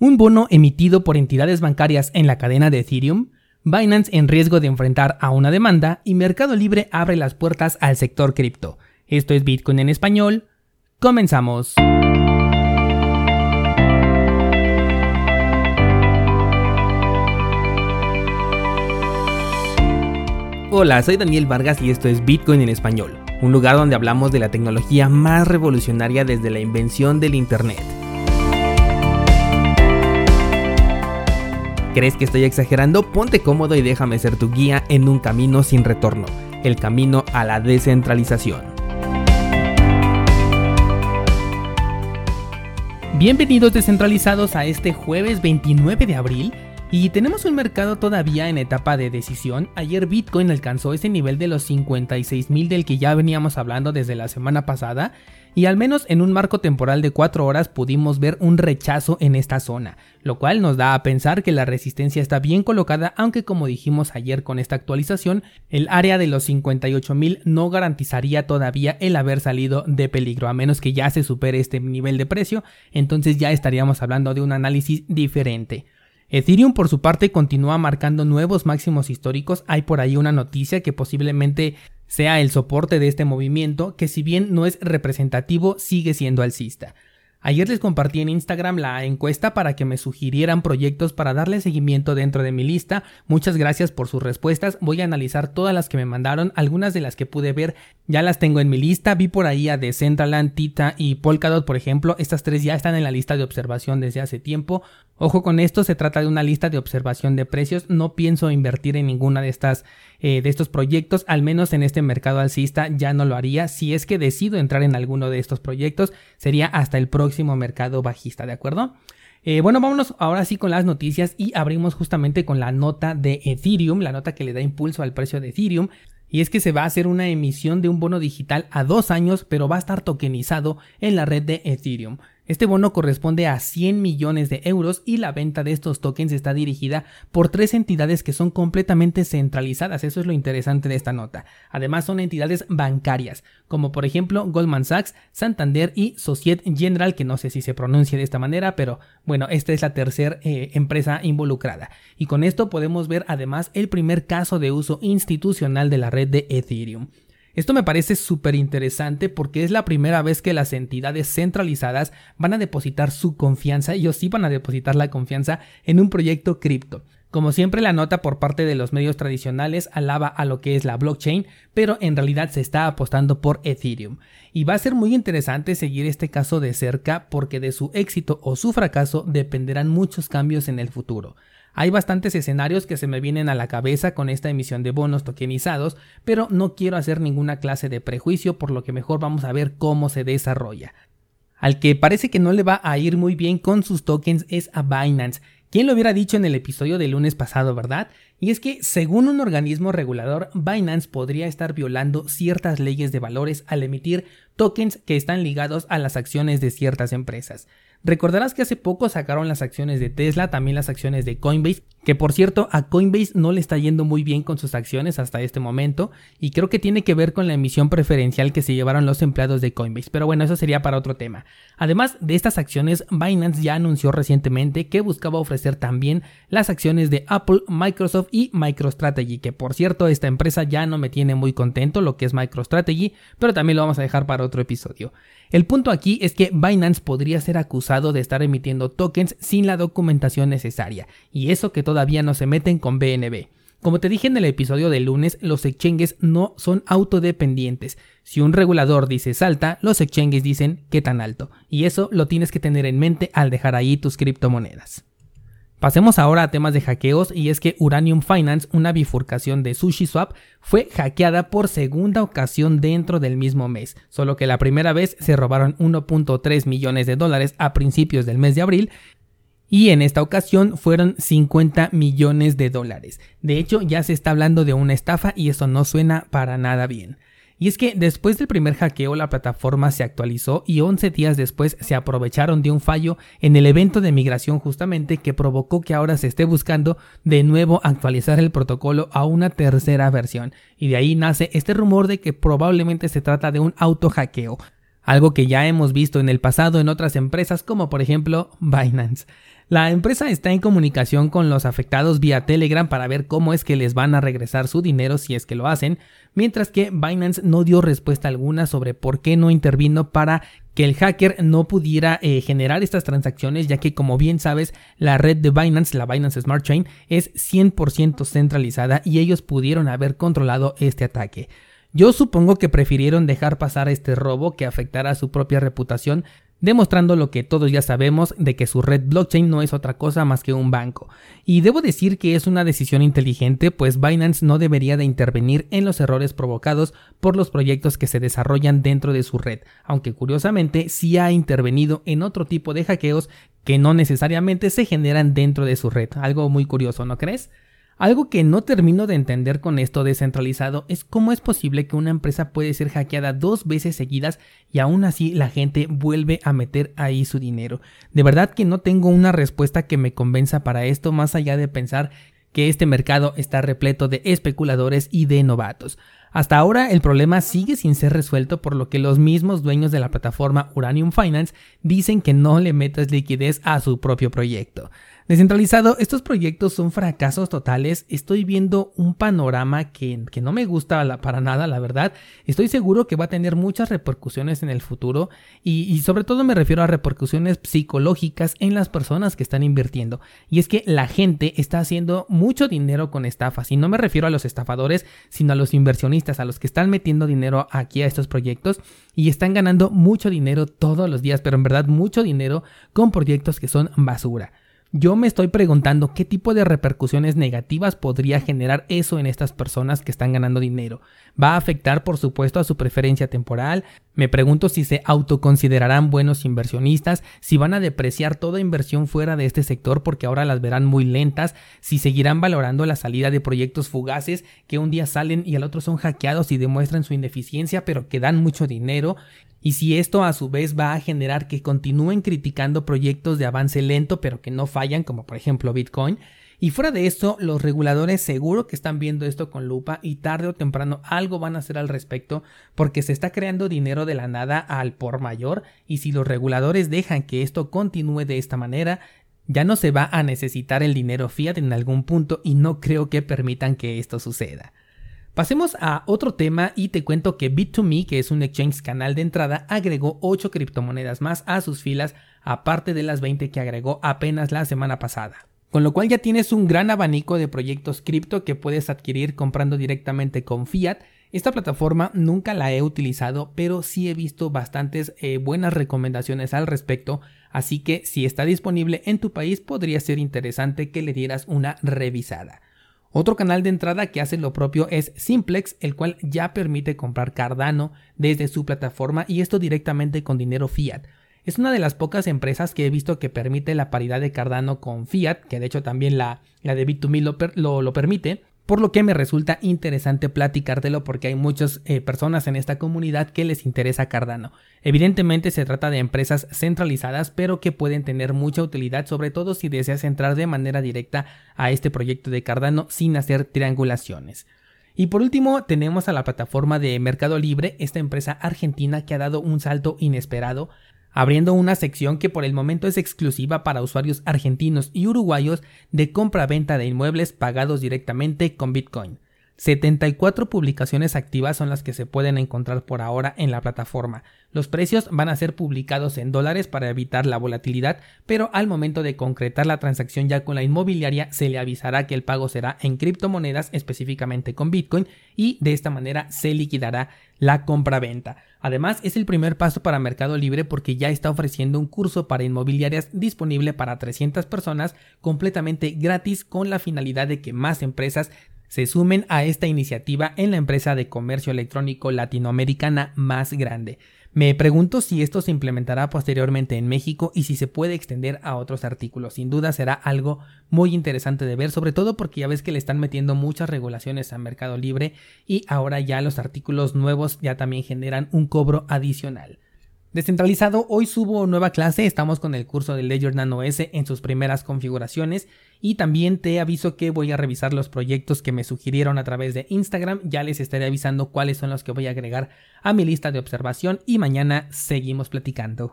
Un bono emitido por entidades bancarias en la cadena de Ethereum, Binance en riesgo de enfrentar a una demanda y Mercado Libre abre las puertas al sector cripto. Esto es Bitcoin en español. Comenzamos. Hola, soy Daniel Vargas y esto es Bitcoin en español, un lugar donde hablamos de la tecnología más revolucionaria desde la invención del Internet. ¿Crees que estoy exagerando? Ponte cómodo y déjame ser tu guía en un camino sin retorno, el camino a la descentralización. Bienvenidos descentralizados a este jueves 29 de abril y tenemos un mercado todavía en etapa de decisión. Ayer Bitcoin alcanzó ese nivel de los 56 mil del que ya veníamos hablando desde la semana pasada y al menos en un marco temporal de 4 horas pudimos ver un rechazo en esta zona, lo cual nos da a pensar que la resistencia está bien colocada, aunque como dijimos ayer con esta actualización, el área de los 58.000 no garantizaría todavía el haber salido de peligro, a menos que ya se supere este nivel de precio, entonces ya estaríamos hablando de un análisis diferente. Ethereum por su parte continúa marcando nuevos máximos históricos. Hay por ahí una noticia que posiblemente sea el soporte de este movimiento, que si bien no es representativo, sigue siendo alcista. Ayer les compartí en Instagram la encuesta para que me sugirieran proyectos para darle seguimiento dentro de mi lista. Muchas gracias por sus respuestas. Voy a analizar todas las que me mandaron. Algunas de las que pude ver ya las tengo en mi lista. Vi por ahí a Decentraland, Tita y Polkadot, por ejemplo. Estas tres ya están en la lista de observación desde hace tiempo. Ojo con esto, se trata de una lista de observación de precios. No pienso invertir en ninguna de estas eh, de estos proyectos, al menos en este mercado alcista ya no lo haría. Si es que decido entrar en alguno de estos proyectos, sería hasta el próximo mercado bajista, ¿de acuerdo? Eh, bueno, vámonos ahora sí con las noticias y abrimos justamente con la nota de Ethereum, la nota que le da impulso al precio de Ethereum. Y es que se va a hacer una emisión de un bono digital a dos años, pero va a estar tokenizado en la red de Ethereum. Este bono corresponde a 100 millones de euros y la venta de estos tokens está dirigida por tres entidades que son completamente centralizadas. Eso es lo interesante de esta nota. Además son entidades bancarias, como por ejemplo Goldman Sachs, Santander y Societe General, que no sé si se pronuncia de esta manera, pero bueno, esta es la tercera eh, empresa involucrada. Y con esto podemos ver además el primer caso de uso institucional de la red de Ethereum. Esto me parece súper interesante porque es la primera vez que las entidades centralizadas van a depositar su confianza, ellos sí van a depositar la confianza en un proyecto cripto. Como siempre la nota por parte de los medios tradicionales alaba a lo que es la blockchain, pero en realidad se está apostando por Ethereum. Y va a ser muy interesante seguir este caso de cerca porque de su éxito o su fracaso dependerán muchos cambios en el futuro. Hay bastantes escenarios que se me vienen a la cabeza con esta emisión de bonos tokenizados, pero no quiero hacer ninguna clase de prejuicio, por lo que mejor vamos a ver cómo se desarrolla. Al que parece que no le va a ir muy bien con sus tokens es a Binance. ¿Quién lo hubiera dicho en el episodio del lunes pasado, verdad? Y es que, según un organismo regulador, Binance podría estar violando ciertas leyes de valores al emitir tokens que están ligados a las acciones de ciertas empresas. Recordarás que hace poco sacaron las acciones de Tesla, también las acciones de Coinbase, que por cierto a Coinbase no le está yendo muy bien con sus acciones hasta este momento y creo que tiene que ver con la emisión preferencial que se llevaron los empleados de Coinbase, pero bueno, eso sería para otro tema. Además de estas acciones, Binance ya anunció recientemente que buscaba ofrecer también las acciones de Apple, Microsoft y MicroStrategy, que por cierto esta empresa ya no me tiene muy contento lo que es MicroStrategy, pero también lo vamos a dejar para otro episodio. El punto aquí es que Binance podría ser acusado de estar emitiendo tokens sin la documentación necesaria, y eso que todavía no se meten con BNB. Como te dije en el episodio del lunes, los exchanges no son autodependientes. Si un regulador dice salta, los exchanges dicen qué tan alto, y eso lo tienes que tener en mente al dejar ahí tus criptomonedas. Pasemos ahora a temas de hackeos y es que Uranium Finance, una bifurcación de SushiSwap, fue hackeada por segunda ocasión dentro del mismo mes, solo que la primera vez se robaron 1.3 millones de dólares a principios del mes de abril y en esta ocasión fueron 50 millones de dólares. De hecho ya se está hablando de una estafa y eso no suena para nada bien. Y es que después del primer hackeo la plataforma se actualizó y 11 días después se aprovecharon de un fallo en el evento de migración justamente que provocó que ahora se esté buscando de nuevo actualizar el protocolo a una tercera versión. Y de ahí nace este rumor de que probablemente se trata de un auto hackeo. Algo que ya hemos visto en el pasado en otras empresas como por ejemplo Binance. La empresa está en comunicación con los afectados vía Telegram para ver cómo es que les van a regresar su dinero si es que lo hacen, mientras que Binance no dio respuesta alguna sobre por qué no intervino para que el hacker no pudiera eh, generar estas transacciones, ya que como bien sabes, la red de Binance, la Binance Smart Chain, es 100% centralizada y ellos pudieron haber controlado este ataque. Yo supongo que prefirieron dejar pasar este robo que afectara a su propia reputación, demostrando lo que todos ya sabemos de que su red blockchain no es otra cosa más que un banco. Y debo decir que es una decisión inteligente, pues Binance no debería de intervenir en los errores provocados por los proyectos que se desarrollan dentro de su red, aunque curiosamente sí ha intervenido en otro tipo de hackeos que no necesariamente se generan dentro de su red. Algo muy curioso, ¿no crees? Algo que no termino de entender con esto descentralizado es cómo es posible que una empresa puede ser hackeada dos veces seguidas y aún así la gente vuelve a meter ahí su dinero. De verdad que no tengo una respuesta que me convenza para esto más allá de pensar que este mercado está repleto de especuladores y de novatos. Hasta ahora el problema sigue sin ser resuelto por lo que los mismos dueños de la plataforma Uranium Finance dicen que no le metas liquidez a su propio proyecto. Descentralizado, estos proyectos son fracasos totales. Estoy viendo un panorama que, no me gusta para nada, la verdad. Estoy seguro que va a tener muchas repercusiones en el futuro y, y sobre todo me refiero a repercusiones psicológicas en las personas que están invirtiendo. Y es que la gente está haciendo mucho dinero con estafas y no me refiero a los estafadores, sino a los inversionistas, a los que están metiendo dinero aquí a estos proyectos y están ganando mucho dinero todos los días, pero en verdad mucho dinero con proyectos que son basura. Yo me estoy preguntando qué tipo de repercusiones negativas podría generar eso en estas personas que están ganando dinero. ¿Va a afectar por supuesto a su preferencia temporal? Me pregunto si se autoconsiderarán buenos inversionistas, si van a depreciar toda inversión fuera de este sector porque ahora las verán muy lentas, si seguirán valorando la salida de proyectos fugaces que un día salen y al otro son hackeados y demuestran su ineficiencia pero que dan mucho dinero y si esto a su vez va a generar que continúen criticando proyectos de avance lento pero que no fallan, como por ejemplo Bitcoin. Y fuera de esto, los reguladores seguro que están viendo esto con lupa y tarde o temprano algo van a hacer al respecto porque se está creando dinero de la nada al por mayor y si los reguladores dejan que esto continúe de esta manera, ya no se va a necesitar el dinero fiat en algún punto y no creo que permitan que esto suceda. Pasemos a otro tema y te cuento que Bit2Me, que es un exchange canal de entrada, agregó 8 criptomonedas más a sus filas, aparte de las 20 que agregó apenas la semana pasada. Con lo cual ya tienes un gran abanico de proyectos cripto que puedes adquirir comprando directamente con fiat. Esta plataforma nunca la he utilizado, pero sí he visto bastantes eh, buenas recomendaciones al respecto, así que si está disponible en tu país podría ser interesante que le dieras una revisada. Otro canal de entrada que hace lo propio es Simplex, el cual ya permite comprar Cardano desde su plataforma y esto directamente con dinero fiat. Es una de las pocas empresas que he visto que permite la paridad de Cardano con fiat, que de hecho también la, la de Bit2Me lo, lo permite, por lo que me resulta interesante platicártelo porque hay muchas eh, personas en esta comunidad que les interesa Cardano. Evidentemente se trata de empresas centralizadas pero que pueden tener mucha utilidad sobre todo si deseas entrar de manera directa a este proyecto de Cardano sin hacer triangulaciones. Y por último tenemos a la plataforma de Mercado Libre, esta empresa argentina que ha dado un salto inesperado abriendo una sección que por el momento es exclusiva para usuarios argentinos y uruguayos de compra-venta de inmuebles pagados directamente con Bitcoin. 74 publicaciones activas son las que se pueden encontrar por ahora en la plataforma. Los precios van a ser publicados en dólares para evitar la volatilidad, pero al momento de concretar la transacción ya con la inmobiliaria se le avisará que el pago será en criptomonedas, específicamente con Bitcoin, y de esta manera se liquidará la compra-venta. Además, es el primer paso para Mercado Libre porque ya está ofreciendo un curso para inmobiliarias disponible para 300 personas completamente gratis con la finalidad de que más empresas se sumen a esta iniciativa en la empresa de comercio electrónico latinoamericana más grande. Me pregunto si esto se implementará posteriormente en México y si se puede extender a otros artículos. Sin duda será algo muy interesante de ver, sobre todo porque ya ves que le están metiendo muchas regulaciones a Mercado Libre y ahora ya los artículos nuevos ya también generan un cobro adicional. Descentralizado, hoy subo nueva clase, estamos con el curso de Ledger Nano S en sus primeras configuraciones y también te aviso que voy a revisar los proyectos que me sugirieron a través de Instagram, ya les estaré avisando cuáles son los que voy a agregar a mi lista de observación y mañana seguimos platicando.